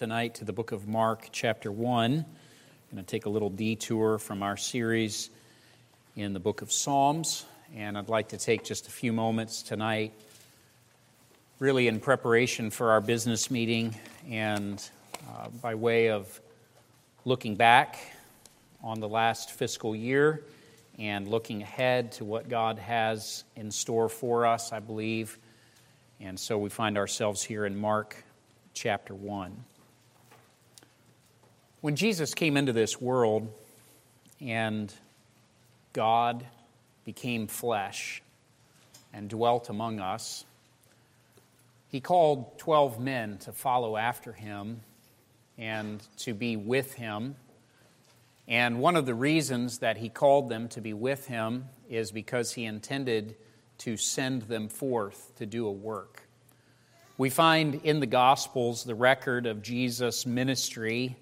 tonight to the book of Mark, chapter 1. I'm going to take a little detour from our series in the book of Psalms, and I'd like to take just a few moments tonight, really in preparation for our business meeting and uh, by way of looking back on the last fiscal year and looking ahead to what God has in store for us, I believe. And so we find ourselves here in Mark chapter 1. When Jesus came into this world and God became flesh and dwelt among us, he called 12 men to follow after him and to be with him. And one of the reasons that he called them to be with him is because he intended to send them forth to do a work. We find in the Gospels the record of Jesus' ministry,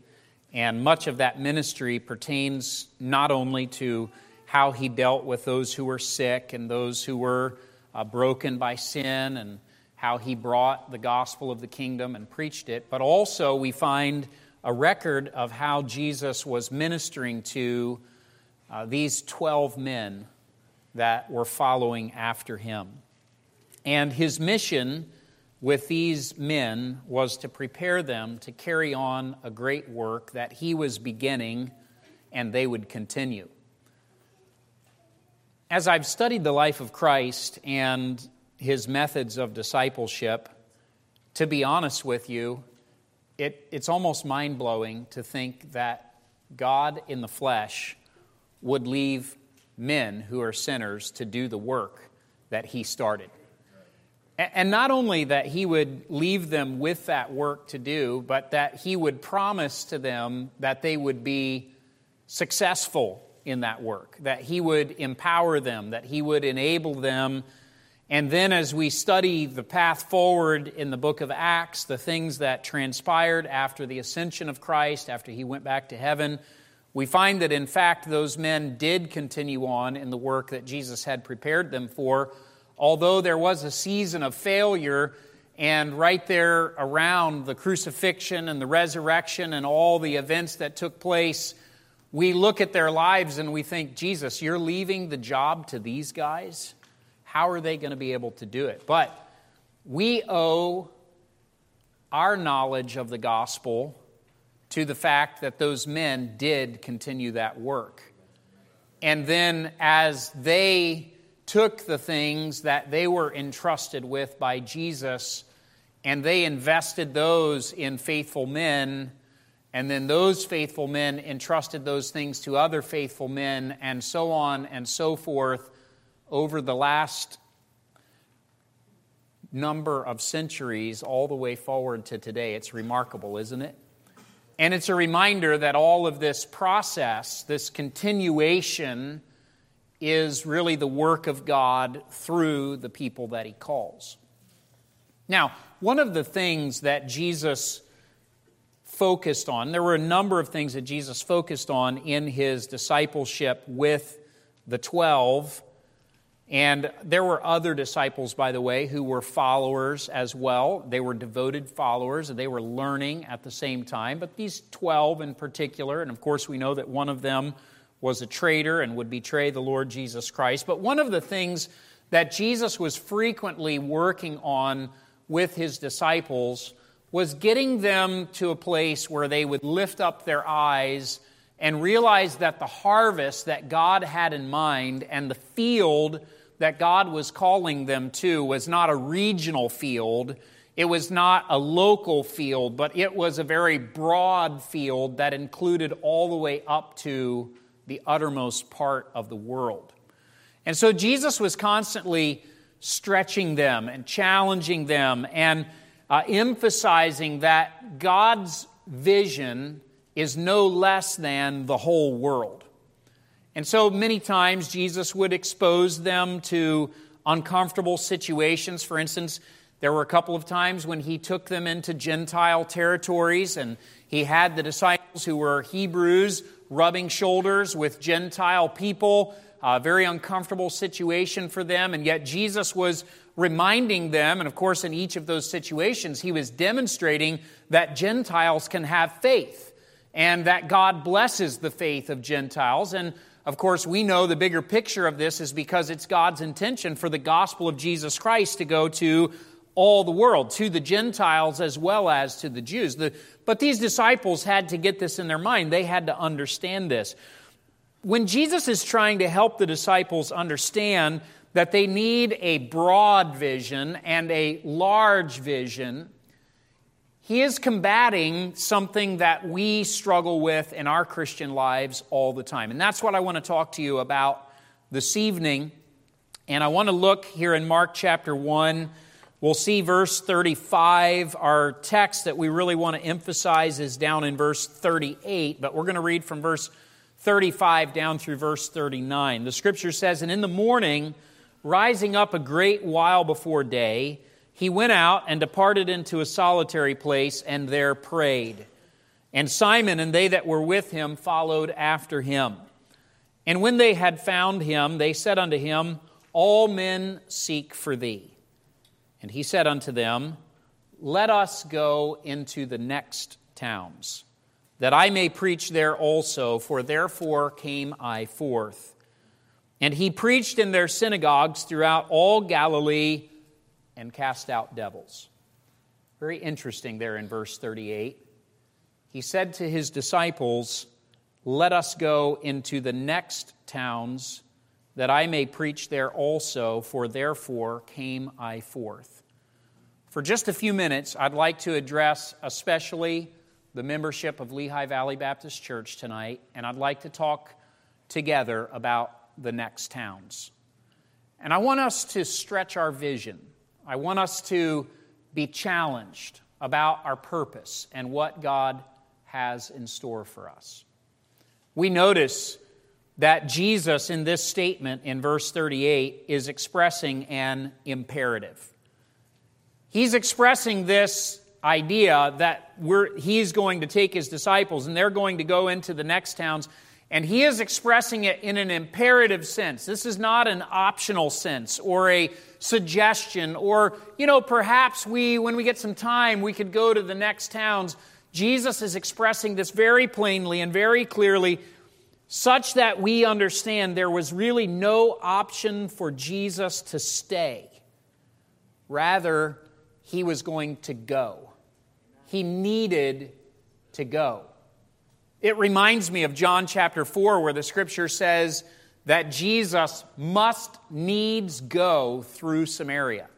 and much of that ministry pertains not only to how he dealt with those who were sick and those who were uh, broken by sin, and how he brought the gospel of the kingdom and preached it, but also we find a record of how Jesus was ministering to uh, these 12 men that were following after him. And his mission with these men was to prepare them to carry on a great work that he was beginning and they would continue. As I've studied the life of Christ and his methods of discipleship, to be honest with you, it, it's almost mind blowing to think that God in the flesh would leave men who are sinners to do the work that he started. And not only that he would leave them with that work to do, but that he would promise to them that they would be successful in that work, that he would empower them, that he would enable them. And then, as we study the path forward in the book of Acts, the things that transpired after the ascension of Christ, after he went back to heaven, we find that in fact those men did continue on in the work that Jesus had prepared them for although there was a season of failure, and right there around the crucifixion and the resurrection and all the events that took place, we look at their lives and we think, Jesus, you're leaving the job to these guys? How are they going to be able to do it? But we owe our knowledge of the gospel to the fact that those men did continue that work. And then as they took the things that they were entrusted with by Jesus and they invested those in faithful men. And then those faithful men entrusted those things to other faithful men, and so on and so forth over the last number of centuries, all the way forward to today. It's remarkable, isn't it? And it's a reminder that all of this process, this continuation, is really the work of God through the people that he calls. Now, one of the things that Jesus focused on, there were a number of things that Jesus focused on in his discipleship with the 12. And there were other disciples, by the way, who were followers as well. They were devoted followers, and they were learning at the same time. But these 12 in particular, and of course, we know that one of them was a traitor and would betray the Lord Jesus Christ. But one of the things that Jesus was frequently working on with his disciples was getting them to a place where they would lift up their eyes and realize that the harvest that God had in mind and the field that God was calling them to was not a regional field. It was not a local field, but it was a very broad field that included all the way up to the uttermost part of the world. And so Jesus was constantly stretching them and challenging them and uh, emphasizing that God's vision is no less than the whole world. And so many times Jesus would expose them to uncomfortable situations. For instance, there were a couple of times when he took them into Gentile territories and he had the disciples who were Hebrews rubbing shoulders with Gentile people a very uncomfortable situation for them, and yet Jesus was reminding them, and of course, in each of those situations, he was demonstrating that Gentiles can have faith and that God blesses the faith of Gentiles. And of course, we know the bigger picture of this is because it's God's intention for the gospel of Jesus Christ to go to all the world, to the Gentiles as well as to the Jews. The, but these disciples had to get this in their mind. They had to understand this. When Jesus is trying to help the disciples understand that they need a broad vision and a large vision, he is combating something that we struggle with in our Christian lives all the time. And that's what I want to talk to you about this evening. And I want to look here in Mark chapter 1. We'll see verse 35. Our text that we really want to emphasize is down in verse 38, but we're going to read from verse 35 down through verse 39. The scripture says, And in the morning, rising up a great while before day, he went out and departed into a solitary place and there prayed. And Simon and they that were with him followed after him. And when they had found him, they said unto him, All men seek for thee. And he said unto them, Let us go into the next towns, that I may preach there also, for therefore came I forth. And he preached in their synagogues throughout all Galilee and cast out devils. Very interesting there in verse 38. He said to his disciples, Let us go into the next towns, that I may preach there also, for therefore came I forth. For just a few minutes, I'd like to address especially the membership of Lehigh Valley Baptist Church tonight, and I'd like to talk together about the next towns. And I want us to stretch our vision. I want us to be challenged about our purpose and what God has in store for us. We notice that Jesus, in this statement in verse 38, is expressing an imperative. He's expressing this idea that he's going to take his disciples and they're going to go into the next towns and he is expressing it in an imperative sense. This is not an optional sense or a suggestion or, you know, perhaps we, when we get some time, we could go to the next towns. Jesus is expressing this very plainly and very clearly, such that we understand there was really no option for Jesus to stay. Rather, he was going to go. He needed to go. It reminds me of John chapter 4, where the scripture says that Jesus must needs go through Samaria.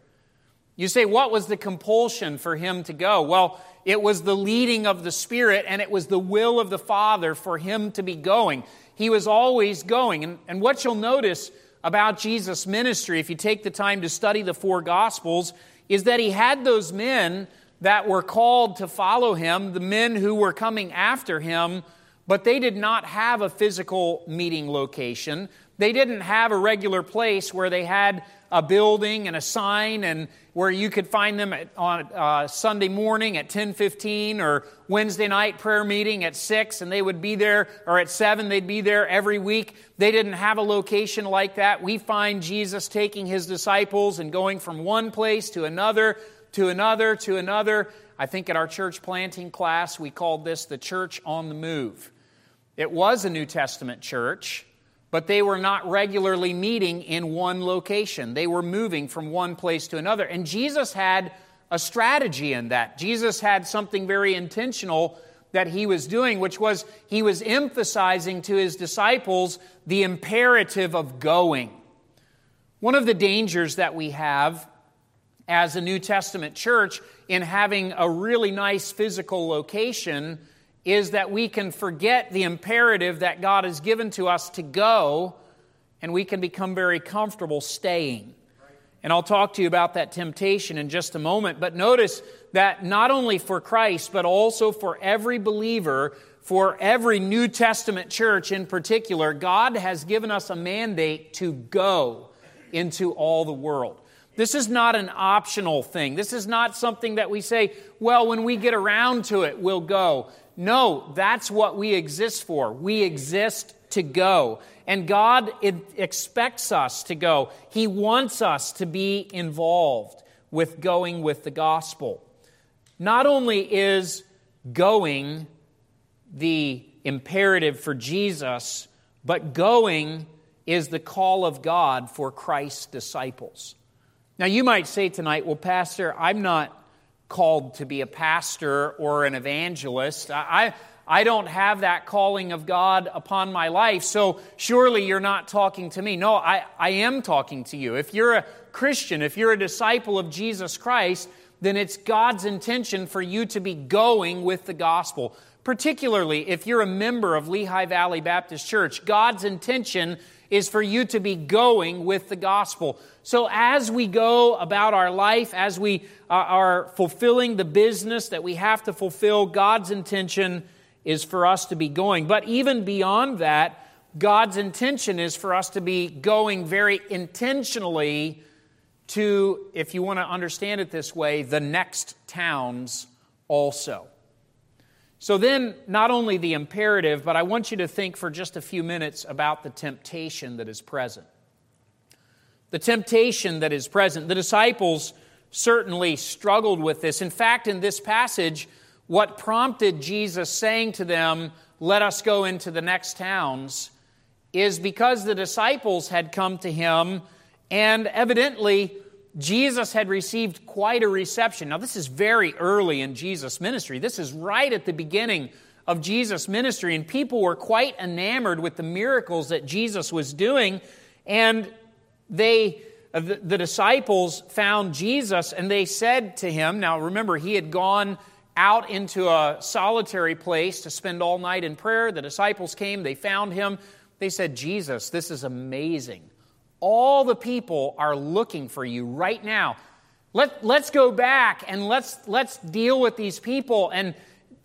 You say, what was the compulsion for him to go? Well, it was the leading of the Spirit and it was the will of the Father for him to be going. He was always going. And, and what you'll notice about Jesus' ministry, if you take the time to study the four Gospels, is that he had those men that were called to follow him, the men who were coming after him, but they did not have a physical meeting location. They didn't have a regular place where they had a building and a sign and where you could find them at, on uh, Sunday morning at 10:15 or Wednesday night prayer meeting at 6 and they would be there or at 7 they'd be there every week. They didn't have a location like that. We find Jesus taking his disciples and going from one place to another to another to another. I think at our church planting class, we called this the church on the move. It was a New Testament church, but they were not regularly meeting in one location. They were moving from one place to another. And Jesus had a strategy in that. Jesus had something very intentional that he was doing, which was he was emphasizing to his disciples the imperative of going. One of the dangers that we have as a New Testament church in having a really nice physical location is that we can forget the imperative that God has given to us to go and we can become very comfortable staying. And I'll talk to you about that temptation in just a moment. But notice that not only for Christ, but also for every believer, for every New Testament church in particular, God has given us a mandate to go into all the world. This is not an optional thing. This is not something that we say, well, when we get around to it, we'll go. No, that's what we exist for. We exist to go. And God expects us to go. He wants us to be involved with going with the gospel. Not only is going the imperative for Jesus, but going is the call of God for Christ's disciples. Now, you might say tonight, well, Pastor, I'm not called to be a pastor or an evangelist. I, I don't have that calling of God upon my life, so surely you're not talking to me. No, I, I am talking to you. If you're a Christian, if you're a disciple of Jesus Christ, then it's God's intention for you to be going with the gospel. Particularly if you're a member of Lehigh Valley Baptist Church, God's intention is for you to be going with the gospel. So as we go about our life, as we uh, are fulfilling the business that we have to fulfill, God's intention is for us to be going. But even beyond that, God's intention is for us to be going very intentionally to, if you want to understand it this way, the next towns also. So then, not only the imperative, but I want you to think for just a few minutes about the temptation that is present. The temptation that is present. The disciples certainly struggled with this. In fact, in this passage, what prompted Jesus saying to them, Let us go into the next towns, is because the disciples had come to him and evidently Jesus had received quite a reception. Now, this is very early in Jesus' ministry. This is right at the beginning of Jesus' ministry, and people were quite enamored with the miracles that Jesus was doing. And they, uh, the, the disciples found Jesus and they said to him, now remember, he had gone out into a solitary place to spend all night in prayer. The disciples came, they found him. They said, Jesus, this is amazing. All the people are looking for you right now. Let, let's go back and let's, let's deal with these people. And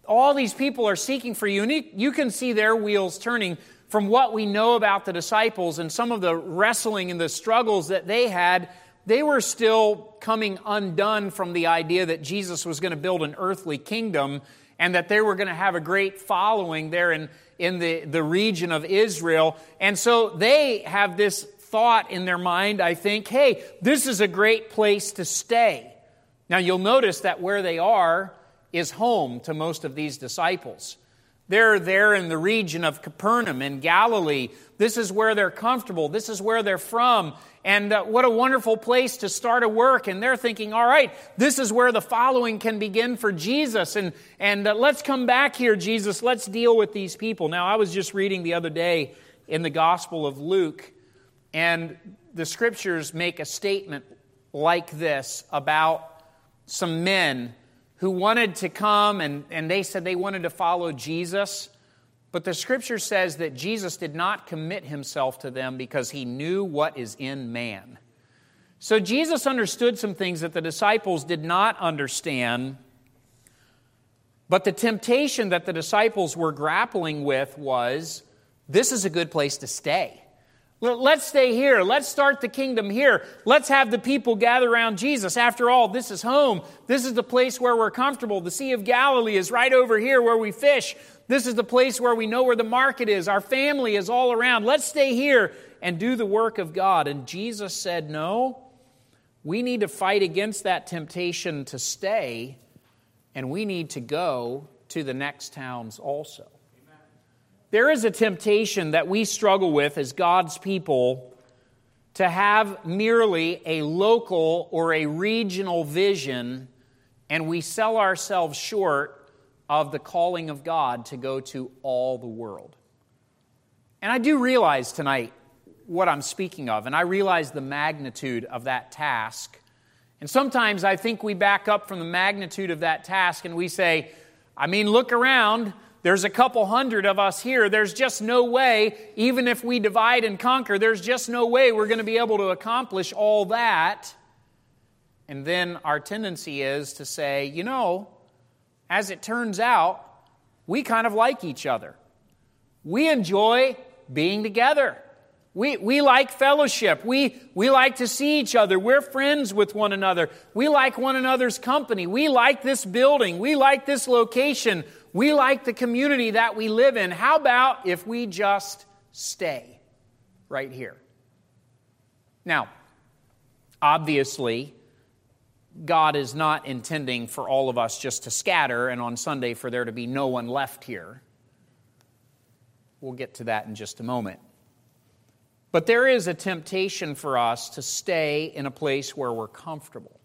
all these people are seeking for you. And you can see their wheels turning from what we know about the disciples and some of the wrestling and the struggles that they had. They were still coming undone from the idea that Jesus was going to build an earthly kingdom and that they were going to have a great following there in, in the, the region of Israel. And so they have this thought in their mind, I think, hey, this is a great place to stay. Now, you'll notice that where they are is home to most of these disciples. They're there in the region of Capernaum in Galilee. This is where they're comfortable. This is where they're from. And uh, what a wonderful place to start a work. And they're thinking, all right, this is where the following can begin for Jesus. And, and uh, let's come back here, Jesus. Let's deal with these people. Now, I was just reading the other day in the Gospel of Luke and the scriptures make a statement like this about some men who wanted to come and, and they said they wanted to follow Jesus. But the scripture says that Jesus did not commit himself to them because he knew what is in man. So Jesus understood some things that the disciples did not understand. But the temptation that the disciples were grappling with was this is a good place to stay. Let's stay here. Let's start the kingdom here. Let's have the people gather around Jesus. After all, this is home. This is the place where we're comfortable. The Sea of Galilee is right over here where we fish. This is the place where we know where the market is. Our family is all around. Let's stay here and do the work of God. And Jesus said, No, we need to fight against that temptation to stay, and we need to go to the next towns also. There is a temptation that we struggle with as God's people to have merely a local or a regional vision, and we sell ourselves short of the calling of God to go to all the world. And I do realize tonight what I'm speaking of, and I realize the magnitude of that task. And sometimes I think we back up from the magnitude of that task and we say, I mean, look around. There's a couple hundred of us here. There's just no way, even if we divide and conquer, there's just no way we're going to be able to accomplish all that. And then our tendency is to say, you know, as it turns out, we kind of like each other. We enjoy being together. We, we like fellowship. We, we like to see each other. We're friends with one another. We like one another's company. We like this building. We like this location. We like the community that we live in. How about if we just stay right here. Now, obviously, God is not intending for all of us just to scatter and on Sunday for there to be no one left here. We'll get to that in just a moment. But there is a temptation for us to stay in a place where we're comfortable,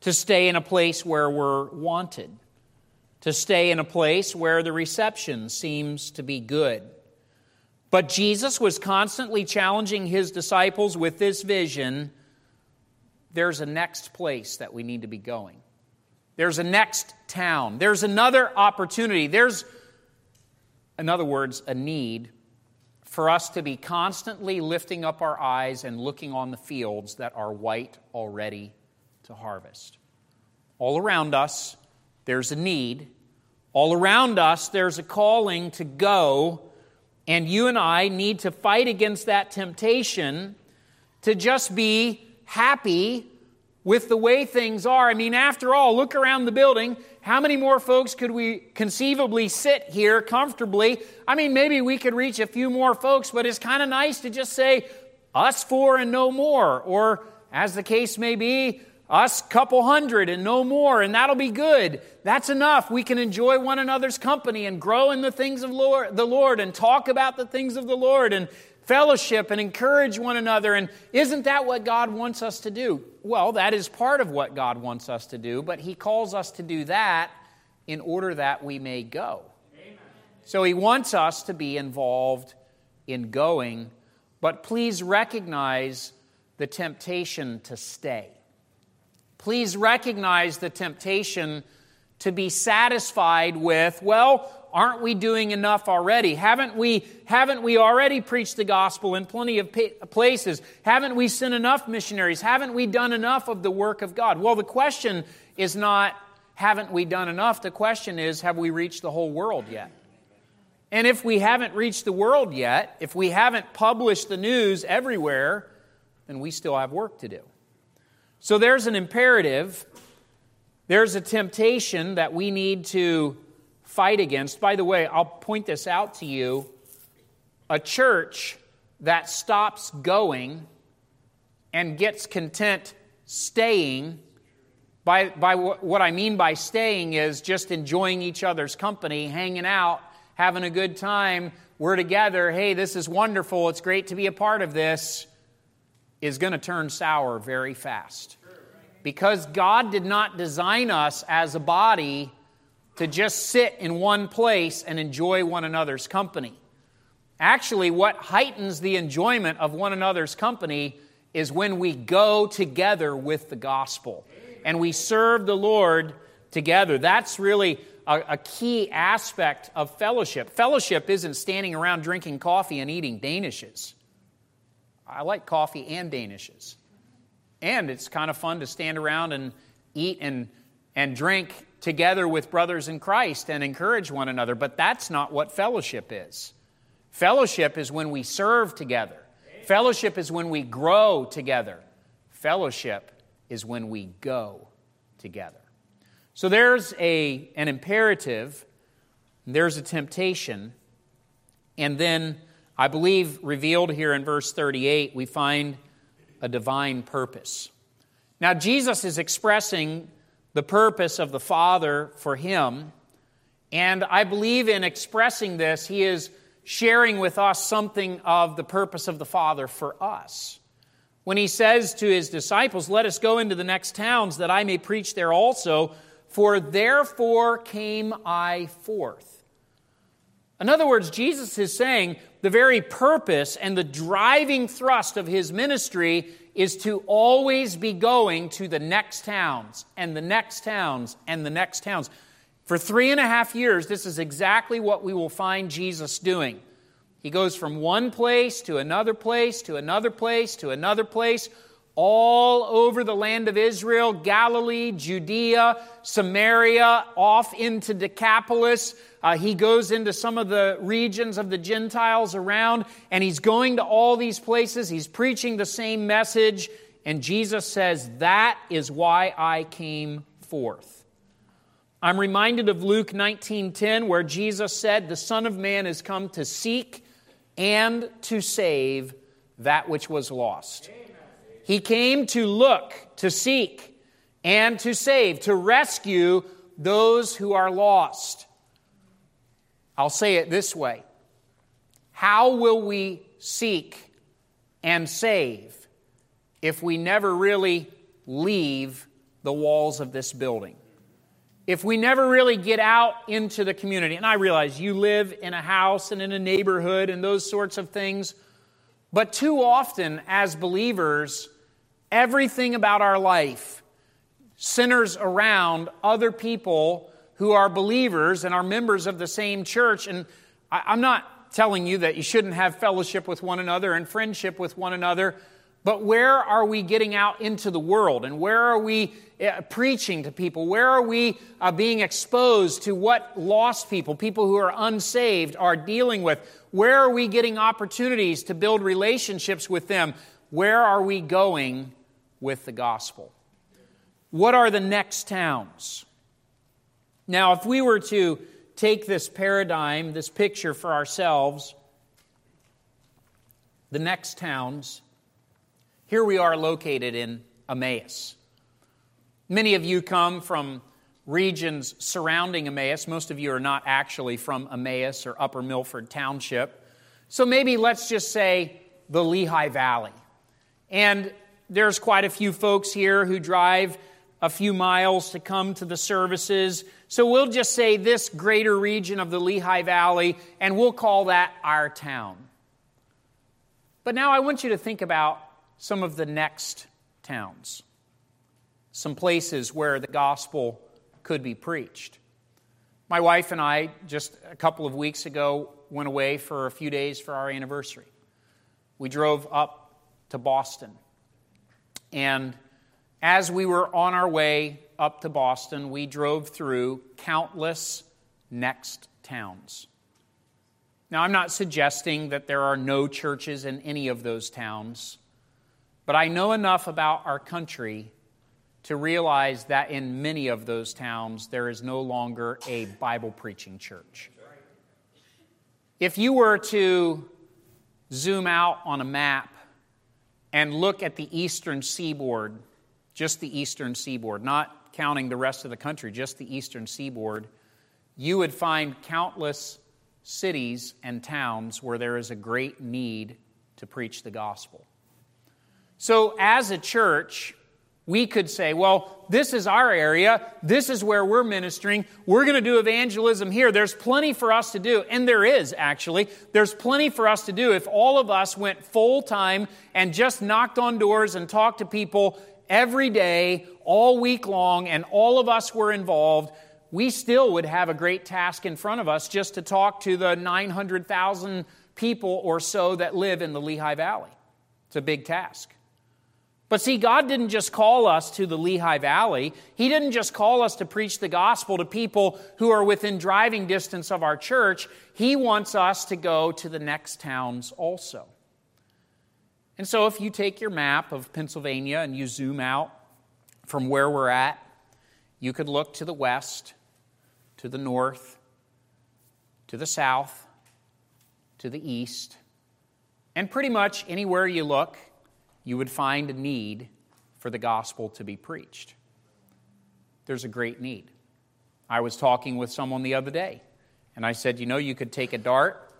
to stay in a place where we're wanted, to stay in a place where the reception seems to be good. But Jesus was constantly challenging his disciples with this vision there's a next place that we need to be going. There's a next town. There's another opportunity. There's, in other words, a need for us to be constantly lifting up our eyes and looking on the fields that are white already to harvest. All around us, there's a need. All around us, there's a calling to go, and you and I need to fight against that temptation to just be happy with the way things are. I mean, after all, look around the building. How many more folks could we conceivably sit here comfortably? I mean, maybe we could reach a few more folks, but it's kind of nice to just say, us four and no more. Or, as the case may be, us couple hundred and no more, and that'll be good. That's enough. We can enjoy one another's company and grow in the things of Lord, the Lord and talk about the things of the Lord and fellowship and encourage one another. And isn't that what God wants us to do? Well, that is part of what God wants us to do, but He calls us to do that in order that we may go. Amen. So He wants us to be involved in going, but please recognize the temptation to stay. Please recognize the temptation to be satisfied with, well, aren't we doing enough already? Haven't we, haven't we already preached the gospel in plenty of places? Haven't we sent enough missionaries? Haven't we done enough of the work of God? Well, the question is not, haven't we done enough? The question is, have we reached the whole world yet? And if we haven't reached the world yet, if we haven't published the news everywhere, then we still have work to do. So there's an imperative, there's a temptation that we need to fight against. By the way, I'll point this out to you. A church that stops going and gets content staying, by, by what I mean by staying is just enjoying each other's company, hanging out, having a good time. We're together. Hey, this is wonderful. It's great to be a part of this. Is going to turn sour very fast. Because God did not design us as a body to just sit in one place and enjoy one another's company. Actually, what heightens the enjoyment of one another's company is when we go together with the gospel and we serve the Lord together. That's really a, a, key aspect of fellowship. Fellowship isn't standing around drinking coffee and eating Danishes. I like coffee and Danishes. And it's kind of fun to stand around and eat and, and drink together with brothers in Christ and encourage one another, but that's not what fellowship is. Fellowship is when we serve together, fellowship is when we grow together, fellowship is when we go together. So there's a, an imperative, there's a temptation, and then I believe revealed here in verse 38, we find a divine purpose. Now, Jesus is expressing the purpose of the Father for him. And I believe in expressing this, he is sharing with us something of the purpose of the Father for us. When he says to his disciples, Let us go into the next towns that I may preach there also, for therefore came I forth. In other words, Jesus is saying the very purpose and the driving thrust of his ministry is to always be going to the next towns and the next towns and the next towns. For three and a half years, this is exactly what we will find Jesus doing. He goes from one place to another place to another place to another place all over the land of Israel, Galilee, Judea, Samaria, off into Decapolis. Uh, he goes into some of the regions of the Gentiles around, and he's going to all these places. He's preaching the same message, and Jesus says, That is why I came forth. I'm reminded of Luke 19:10 where Jesus said, "The Son of Man has come to seek and to save that which was lost. He came to look, to seek, and to save, to rescue those who are lost. I'll say it this way How will we seek and save if we never really leave the walls of this building? If we never really get out into the community, and I realize you live in a house and in a neighborhood and those sorts of things, but too often as believers, everything about our life centers around other people who are believers and are members of the same church. And I, am not telling you that you shouldn't have fellowship with one another and friendship with one another, but where are we getting out into the world? And where are we uh, preaching to people? Where are we uh, being exposed to what lost people, people who are unsaved, are dealing with? Where are we getting opportunities to build relationships with them? Where are we going with the gospel? What are the next towns? Now, if we were to take this paradigm, this picture for ourselves, the next towns, here we are located in Emmaus. Many of you come from regions surrounding Emmaus. Most of you are not actually from Emmaus or Upper Milford Township. So maybe let's just say the Lehigh Valley. And there's quite a few folks here who drive a few miles to come to the services. So we'll just say this greater region of the Lehigh Valley, and we'll call that our town. But now I want you to think about some of the next towns, some places where the gospel could be preached. My wife and I, just a couple of weeks ago, went away for a few days for our anniversary. We drove up to Boston. And as we were on our way up to Boston, we drove through countless next towns. Now, I'm not suggesting that there are no churches in any of those towns. But I know enough about our country to realize that in many of those towns, there is no longer a Bible preaching church. If you were to zoom out on a map and look at the eastern seaboard, just the eastern seaboard, not counting the rest of the country, just the eastern seaboard, you would find countless cities and towns where there is a great need to preach the gospel. So, as a church, we could say, well, this is our area. This is where we're ministering. We're going to do evangelism here. There's plenty for us to do. And there is, actually. There's plenty for us to do if all of us went full time and just knocked on doors and talked to people every day, all week long, and all of us were involved. We still would have a great task in front of us just to talk to the 900,000 people or so that live in the Lehigh Valley. It's a big task. But see, God didn't just call us to the Lehigh Valley. He didn't just call us to preach the gospel to people who are within driving distance of our church. He wants us to go to the next towns also. And so, if you take your map of Pennsylvania and you zoom out from where we're at, you could look to the west, to the north, to the south, to the east, and pretty much anywhere you look, you would find a need for the gospel to be preached. There's a great need. I was talking with someone the other day, and I said, You know, you could take a dart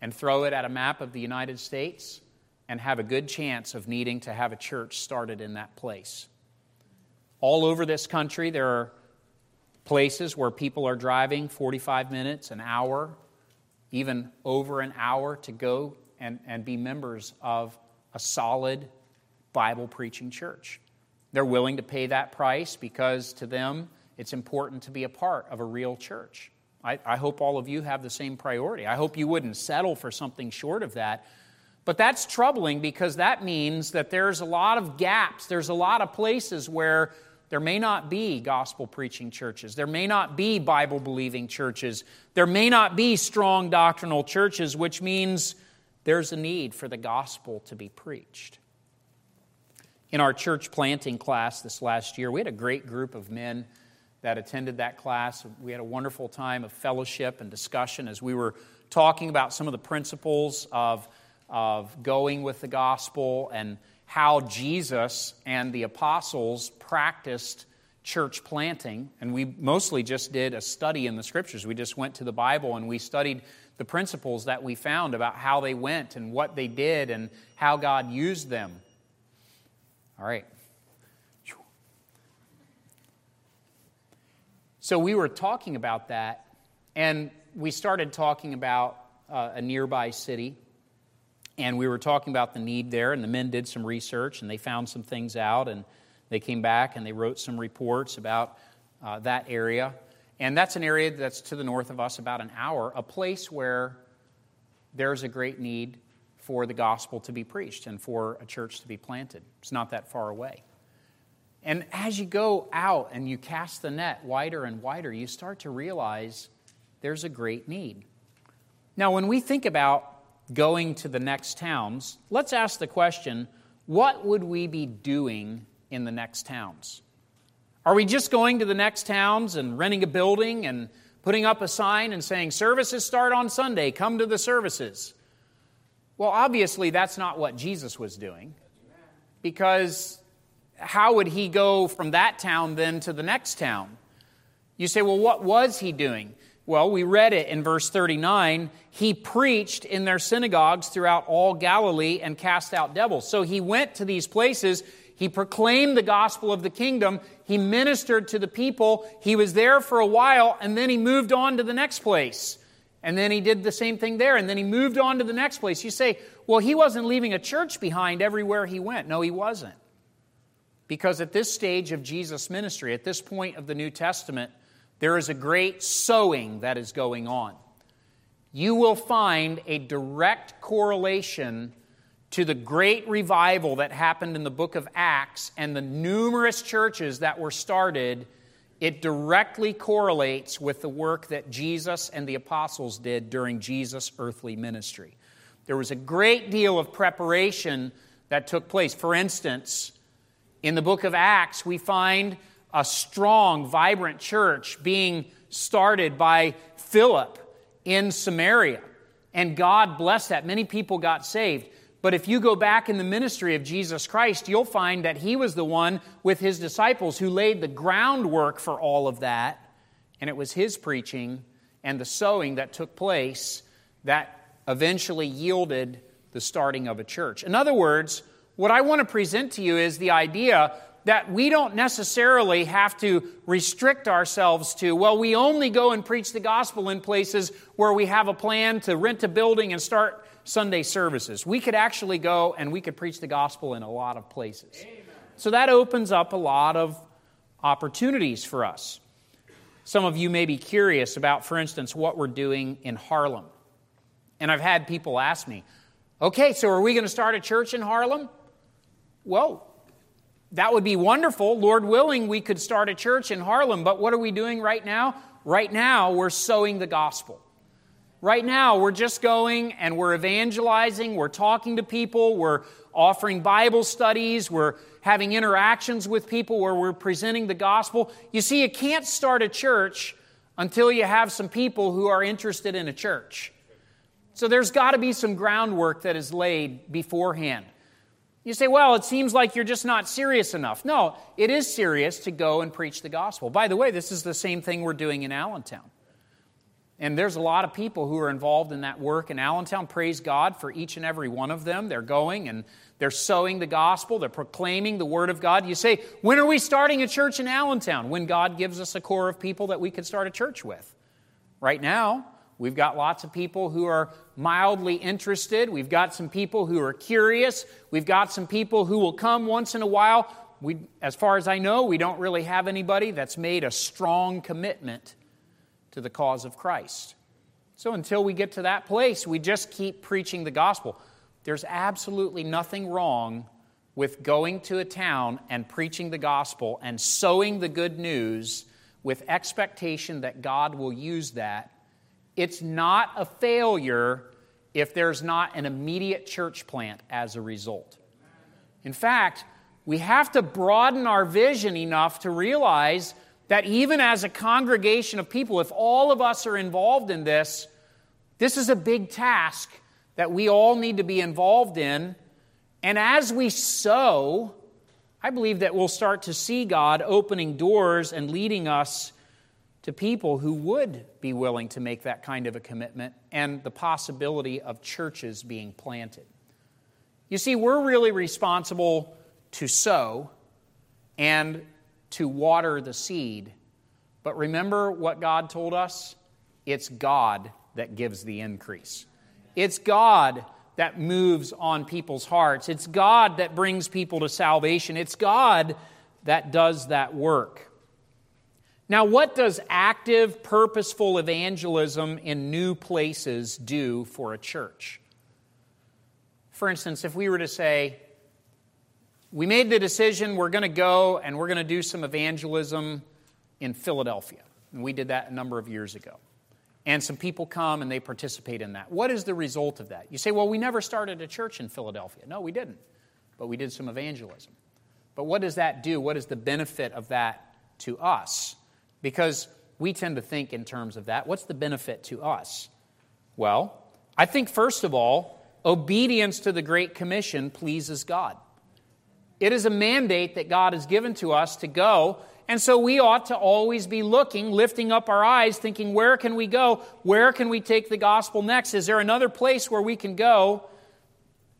and throw it at a map of the United States and have a good chance of needing to have a church started in that place. All over this country, there are places where people are driving 45 minutes, an hour, even over an hour to go and, and be members of a solid Bible preaching church. They're willing to pay that price because to them it's important to be a part of a real church. I, I, hope all of you have the same priority. I hope you wouldn't settle for something short of that. But that's troubling because that means that there's a lot of gaps. There's a lot of places where there may not be gospel preaching churches. There may not be Bible believing churches. There may not be strong doctrinal churches, which means there's a need for the gospel to be preached. In our church planting class this last year, we had a great group of men that attended that class. We had a wonderful time of fellowship and discussion as we were talking about some of the principles of, of going with the gospel and how Jesus and the apostles practiced church planting. And we mostly just did a study in the scriptures. We just went to the Bible and we studied the principles that we found about how they went and what they did and how God used them. All right. So we were talking about that, and we started talking about uh, a nearby city, and we were talking about the need there, and the men did some research, and they found some things out, and they came back and they wrote some reports about uh, that area. And that's an area that's to the north of us about an hour, a place where there's a great need for the gospel to be preached and for a church to be planted. It's not that far away. And as you go out and you cast the net wider and wider, you start to realize there's a great need. Now, when we think about going to the next towns, let's ask the question what would we be doing in the next towns? Are we just going to the next towns and renting a building and putting up a sign and saying, Services start on Sunday, come to the services? Well, obviously, that's not what Jesus was doing because how would he go from that town then to the next town? You say, well, what was he doing? Well, we read it in verse 39. He preached in their synagogues throughout all Galilee and cast out devils. So he went to these places. He proclaimed the gospel of the kingdom. He ministered to the people. He was there for a while, and then he moved on to the next place. And then he did the same thing there, and then he moved on to the next place. You say, well, he wasn't leaving a church behind everywhere he went. No, he wasn't. Because at this stage of Jesus' ministry, at this point of the New Testament, there is a great sowing that is going on. You will find a direct correlation to the great revival that happened in the book of Acts and the numerous churches that were started. It directly correlates with the work that Jesus and the apostles did during Jesus' earthly ministry. There was a great deal of preparation that took place. For instance, in the book of Acts, we find a strong, vibrant church being started by Philip in Samaria. And God blessed that. Many people got saved. But if you go back in the ministry of Jesus Christ, you'll find that he was the one with his disciples who laid the groundwork for all of that. And it was his preaching and the sowing that took place that eventually yielded the starting of a church. In other words, what I want to present to you is the idea that we don't necessarily have to restrict ourselves to, well, we only go and preach the gospel in places where we have a plan to rent a building and start Sunday services. We could actually go and we could preach the gospel in a lot of places. Amen. So that opens up a lot of opportunities for us. Some of you may be curious about, for instance, what we're doing in Harlem. And I've had people ask me, okay, so are we going to start a church in Harlem? Well, that would be wonderful. Lord willing, we could start a church in Harlem, but what are we doing right now? Right now, we're sowing the gospel. Right now, we're just going and we're evangelizing, we're talking to people, we're offering Bible studies, we're having interactions with people where we're presenting the gospel. You see, you can't start a church until you have some people who are interested in a church. So there's got to be some groundwork that is laid beforehand. You say, well, it seems like you're just not serious enough. No, it is serious to go and preach the gospel. By the way, this is the same thing we're doing in Allentown. And there's a lot of people who are involved in that work in Allentown. Praise God for each and every one of them. They're going and they're sowing the gospel, they're proclaiming the word of God. You say, when are we starting a church in Allentown? When God gives us a core of people that we can start a church with. Right now, We've got lots of people who are mildly interested. We've got some people who are curious. We've got some people who will come once in a while. We, as far as I know, we don't really have anybody that's made a strong commitment to the cause of Christ. So until we get to that place, we just keep preaching the gospel. There's absolutely nothing wrong with going to a town and preaching the gospel and sowing the good news with expectation that God will use that it's not a failure if there's not an immediate church plant as a result. In fact, we have to broaden our vision enough to realize that even as a congregation of people, if all of us are involved in this, this is a big task that we all need to be involved in. And as we sow, I believe that we'll start to see God opening doors and leading us to people who would be willing to make that kind of a commitment and the possibility of churches being planted. You see, we're really responsible to sow and to water the seed. But remember what God told us? It's God that gives the increase. It's God that moves on people's hearts. It's God that brings people to salvation. It's God that does that work. Now, what does active, purposeful evangelism in new places do for a church? For instance, if we were to say, we made the decision we're going to go and we're going to do some evangelism in Philadelphia. And we did that a number of years ago. And some people come and they participate in that. What is the result of that? You say, well, we never started a church in Philadelphia. No, we didn't. But we did some evangelism. But what does that do? What is the benefit of that to us? Because we tend to think in terms of that. What's the benefit to us? Well, I think, first of all, obedience to the Great Commission pleases God. It is a mandate that God has given to us to go. And so we ought to always be looking, lifting up our eyes, thinking, where can we go? Where can we take the gospel next? Is there another place where we can go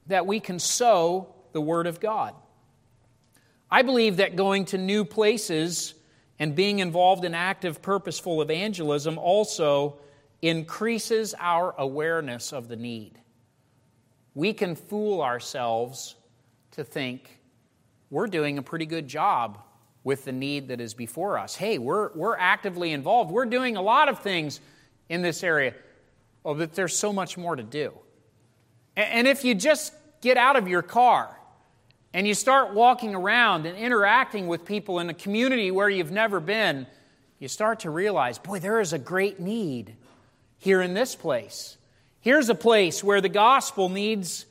that we can sow the word of God? I believe that going to new places and being involved in active, purposeful evangelism also increases our awareness of the need. We can fool ourselves to think we're doing a pretty good job with the need that is before us. Hey, we're, we're actively involved. We're doing a lot of things in this area. Oh, but there's so much more to do. And, and if you just get out of your car and you start walking around and interacting with people in a community where you've never been, you start to realize, boy, there is a great need here in this place. Here's a place where the gospel needs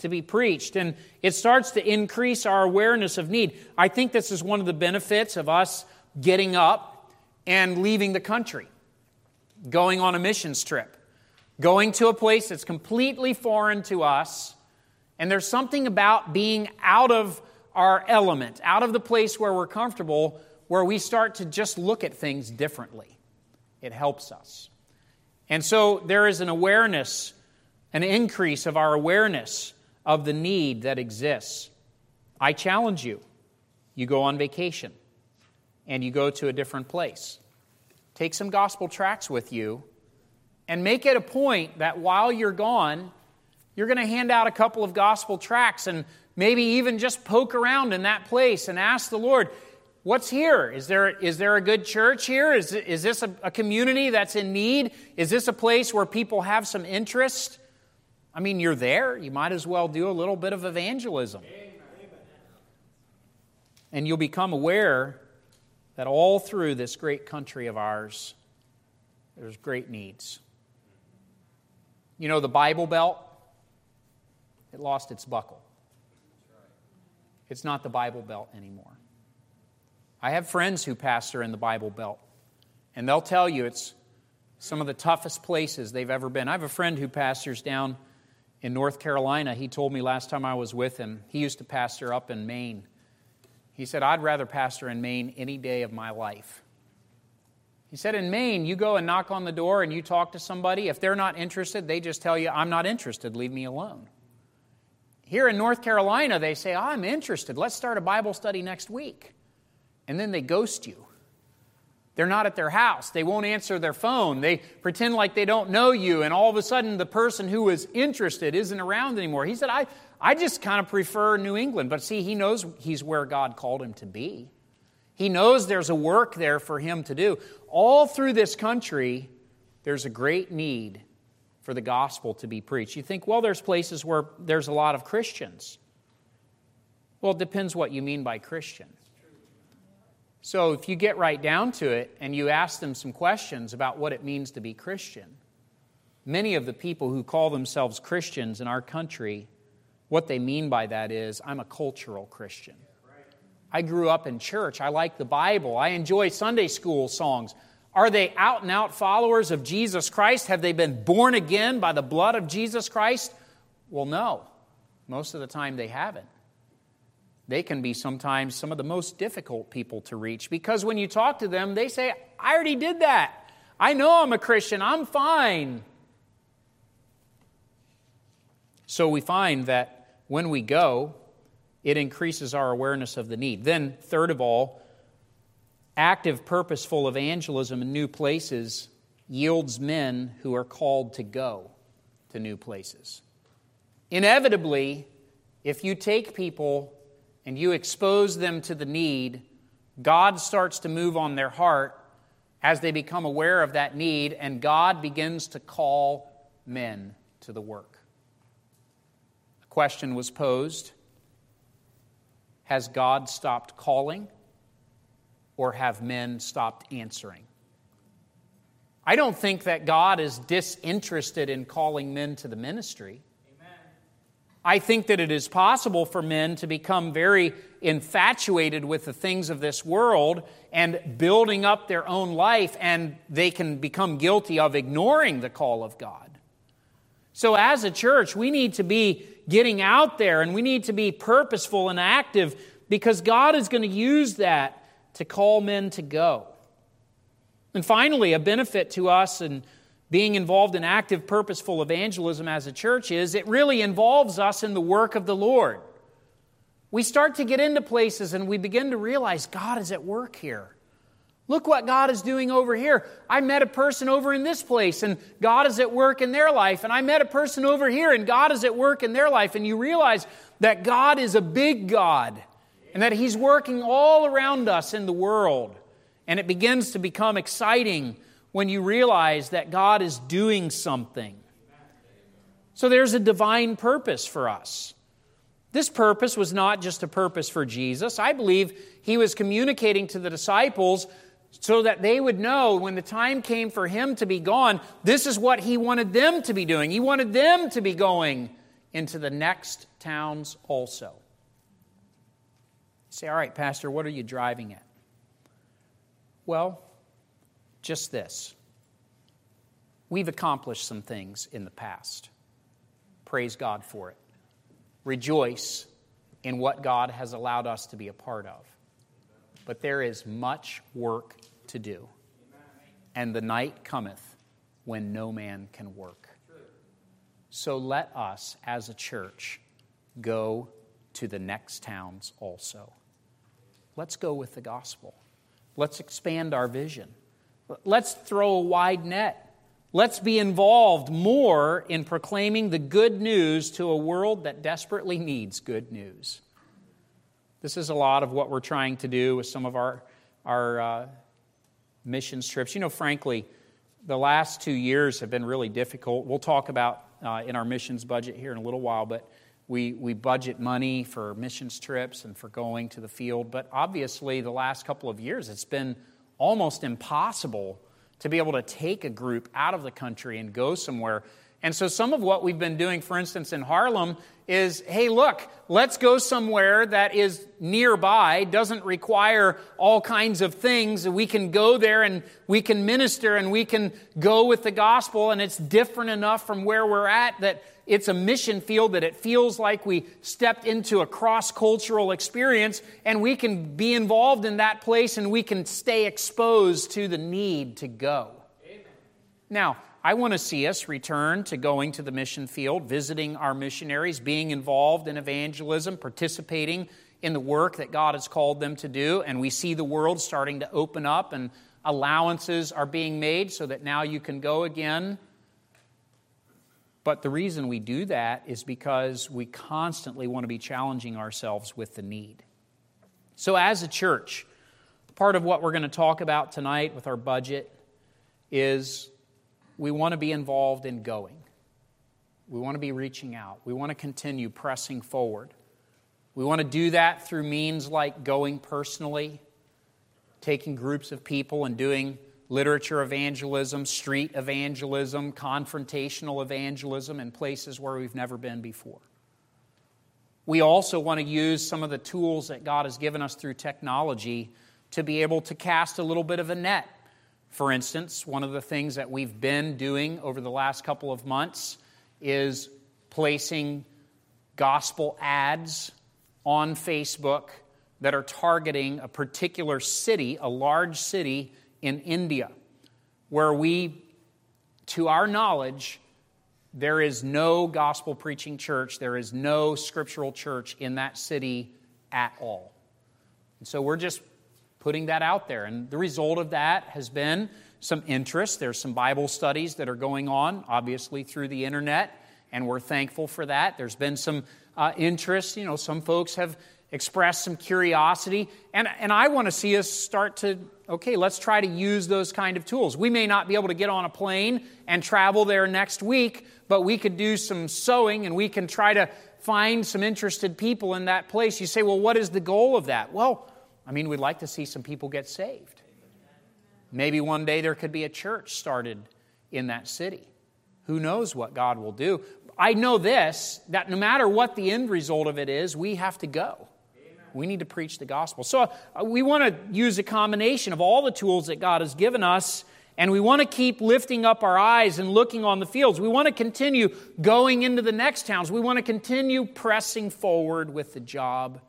to be preached. And it starts to increase our awareness of need. I think this is one of the benefits of us getting up and leaving the country, going on a missions trip, going to a place that's completely foreign to us. And there's something about being out of our element, out of the place where we're comfortable, where we start to just look at things differently. It helps us. And so there is an awareness, an increase of our awareness of the need that exists. I challenge you. You go on vacation and you go to a different place. Take some gospel tracts with you and make it a point that while you're gone, you're going to hand out a couple of gospel tracts and maybe even just poke around in that place and ask the Lord, What's here? Is there, is there a good church here? Is, is this a, a community that's in need? Is this a place where people have some interest? I mean, you're there. You might as well do a little bit of evangelism. And you'll become aware that all through this great country of ours, there's great needs. You know, the Bible Belt, it lost its buckle. It's not the Bible Belt anymore. I have friends who pastor in the Bible Belt, and they'll tell you it's some of the toughest places they've ever been. I have a friend who pastors down in North Carolina. He told me last time I was with him, he used to pastor up in Maine. He said, I'd rather pastor in Maine any day of my life. He said, In Maine, you go and knock on the door and you talk to somebody. If they're not interested, they just tell you, I'm not interested, leave me alone. Here in North Carolina, they say, I'm interested, let's start a Bible study next week. And then they ghost you. They're not at their house. They won't answer their phone. They pretend like they don't know you, and all of a sudden, the person who was interested isn't around anymore. He said, I, I just kind of prefer New England. But see, he knows he's where God called him to be. He knows there's a work there for him to do. All through this country, there's a great need for the gospel to be preached. You think, well, there's places where there's a lot of Christians. Well, it depends what you mean by Christian. So if you get right down to it and you ask them some questions about what it means to be Christian, many of the people who call themselves Christians in our country, what they mean by that is, I'm a cultural Christian. I grew up in church. I like the Bible. I enjoy Sunday school songs. Are they out and out followers of Jesus Christ? Have they been born again by the blood of Jesus Christ? Well, no. Most of the time they haven't. They can be sometimes some of the most difficult people to reach because when you talk to them, they say, I already did that. I know I'm a Christian. I'm fine. So we find that when we go, it increases our awareness of the need. Then, third of all, active, purposeful evangelism in new places yields men who are called to go to new places. Inevitably, if you take people and you expose them to the need, God starts to move on their heart as they become aware of that need, and God begins to call men to the work. A question was posed Has God stopped calling, or have men stopped answering? I don't think that God is disinterested in calling men to the ministry. I think that it is possible for men to become very infatuated with the things of this world and building up their own life, and they can become guilty of ignoring the call of God. So, as a church, we need to be getting out there and we need to be purposeful and active because God is going to use that to call men to go. And finally, a benefit to us and being involved in active, purposeful evangelism as a church is it really involves us in the work of the Lord. We start to get into places and we begin to realize God is at work here. Look what God is doing over here. I met a person over in this place and God is at work in their life. And I met a person over here and God is at work in their life. And you realize that God is a big God and that He's working all around us in the world. And it begins to become exciting when you realize that God is doing something. So there's a divine purpose for us. This purpose was not just a purpose for Jesus. I believe he was communicating to the disciples so that they would know when the time came for him to be gone, this is what he wanted them to be doing. He wanted them to be going into the next towns also. You say, all right, Pastor, what are you driving at? Well, just this we've accomplished some things in the past. Praise God for it. Rejoice in what God has allowed us to be a part of. But there is much work to do. And the night cometh when no man can work. So let us, as a church, go to the next towns also. Let's go with the gospel. Let's expand our vision. Let's throw a wide net. Let's be involved more in proclaiming the good news to a world that desperately needs good news. This is a lot of what we're trying to do with some of our, our uh, missions trips. You know, frankly, the last two years have been really difficult. We'll talk about uh, in our missions budget here in a little while, but we, we budget money for missions trips and for going to the field. But obviously, the last couple of years, it's been almost impossible to be able to take a group out of the country and go somewhere. And so, some of what we've been doing, for instance, in Harlem, is hey, look, let's go somewhere that is nearby, doesn't require all kinds of things. We can go there and we can minister and we can go with the gospel, and it's different enough from where we're at that it's a mission field that it feels like we stepped into a cross cultural experience and we can be involved in that place and we can stay exposed to the need to go. Amen. Now, I want to see us return to going to the mission field, visiting our missionaries, being involved in evangelism, participating in the work that God has called them to do. And we see the world starting to open up and allowances are being made so that now you can go again but the reason we do that is because we constantly want to be challenging ourselves with the need. So, as a church, part of what we're going to talk about tonight with our budget is we want to be involved in going. We want to be reaching out. We want to continue pressing forward. We want to do that through means like going personally, taking groups of people and doing literature evangelism, street evangelism, confrontational evangelism in places where we've never been before. we also want to use some of the tools that God has given us through technology to be able to cast a little bit of a net. For instance, one of the things that we've been doing over the last couple of months is placing gospel ads on Facebook that are targeting a particular city, a large city in India, where we, to our knowledge, there is no gospel preaching church, there is no scriptural church in that city at all. And so we're just putting that out there. And the result of that has been some interest. There's some Bible studies that are going on, obviously, through the internet, and we're thankful for that. There's been some uh, interest. You know, some folks have expressed some curiosity. And, and I want to see us start to, okay, let's try to use those kind of tools. We may not be able to get on a plane and travel there next week, but we could do some sowing and we can try to find some interested people in that place. You say, well, what is the goal of that? Well, I mean, we'd like to see some people get saved. Maybe one day there could be a church started in that city. Who knows what God will do? I know this that no matter what the end result of it is, we have to go. We need to preach the gospel. So uh, we want to use a combination of all the tools that God has given us, and we want to keep lifting up our eyes and looking on the fields. We want to continue going into the next towns. We want to continue pressing forward with the job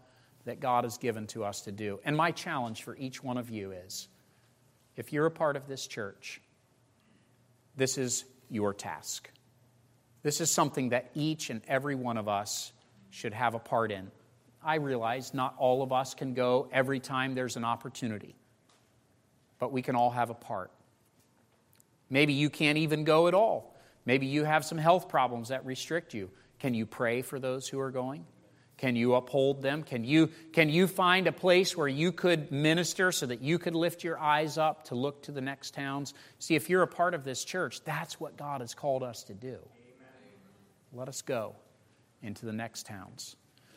that God has given to us to do. And my challenge for each one of you is if you're a part of this church, this is your task. This is something that each and every one of us should have a part in. I realize not all of us can go every time there's an opportunity, but we can all have a part. Maybe you can't even go at all. Maybe you have some health problems that restrict you. Can you pray for those who are going? Can you uphold them? Can you, can you find a place where you could minister so that you could lift your eyes up to look to the next towns? See, if you're a part of this church, that's what God has called us to do. Amen. Let us go into the next towns.